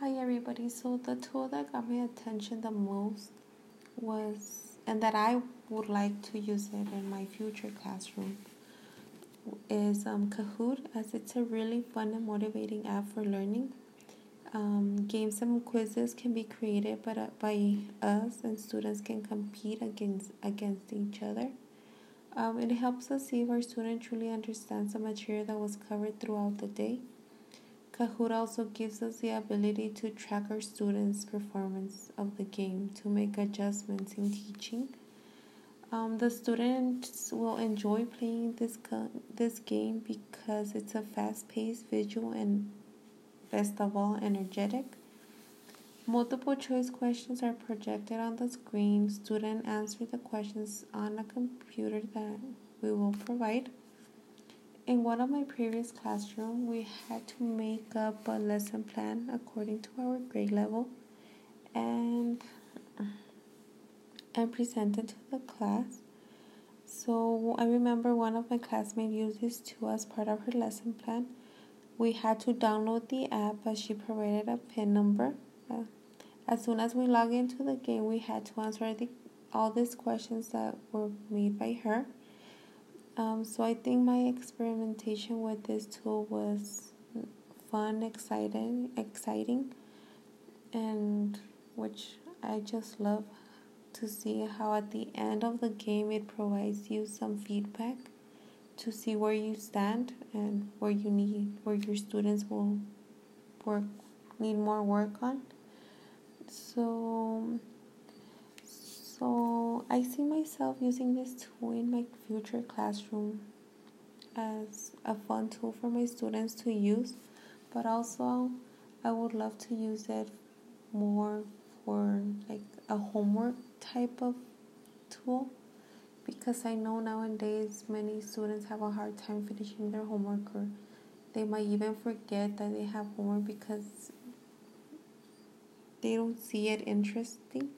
Hi everybody. So the tool that got my attention the most was and that I would like to use it in my future classroom is um, Kahoot as it's a really fun and motivating app for learning. Um, games and quizzes can be created by, by us and students can compete against against each other. Um, it helps us see if our student truly understands the material that was covered throughout the day. Kahoot also gives us the ability to track our students' performance of the game to make adjustments in teaching. Um, the students will enjoy playing this this game because it's a fast-paced, visual, and best of all, energetic. Multiple choice questions are projected on the screen. Student answer the questions on a computer that we will provide. In one of my previous classroom, we had to make up a lesson plan according to our grade level and and present it to the class. So I remember one of my classmates used this tool as part of her lesson plan. We had to download the app as she provided a PIN number. Uh, as soon as we log into the game, we had to answer the, all these questions that were made by her. Um, so I think my experimentation with this tool was fun, exciting, exciting, and which I just love to see how at the end of the game it provides you some feedback to see where you stand and where you need where your students will work need more work on. So I see myself using this tool in my future classroom as a fun tool for my students to use, but also I would love to use it more for like a homework type of tool because I know nowadays many students have a hard time finishing their homework or they might even forget that they have homework because they don't see it interesting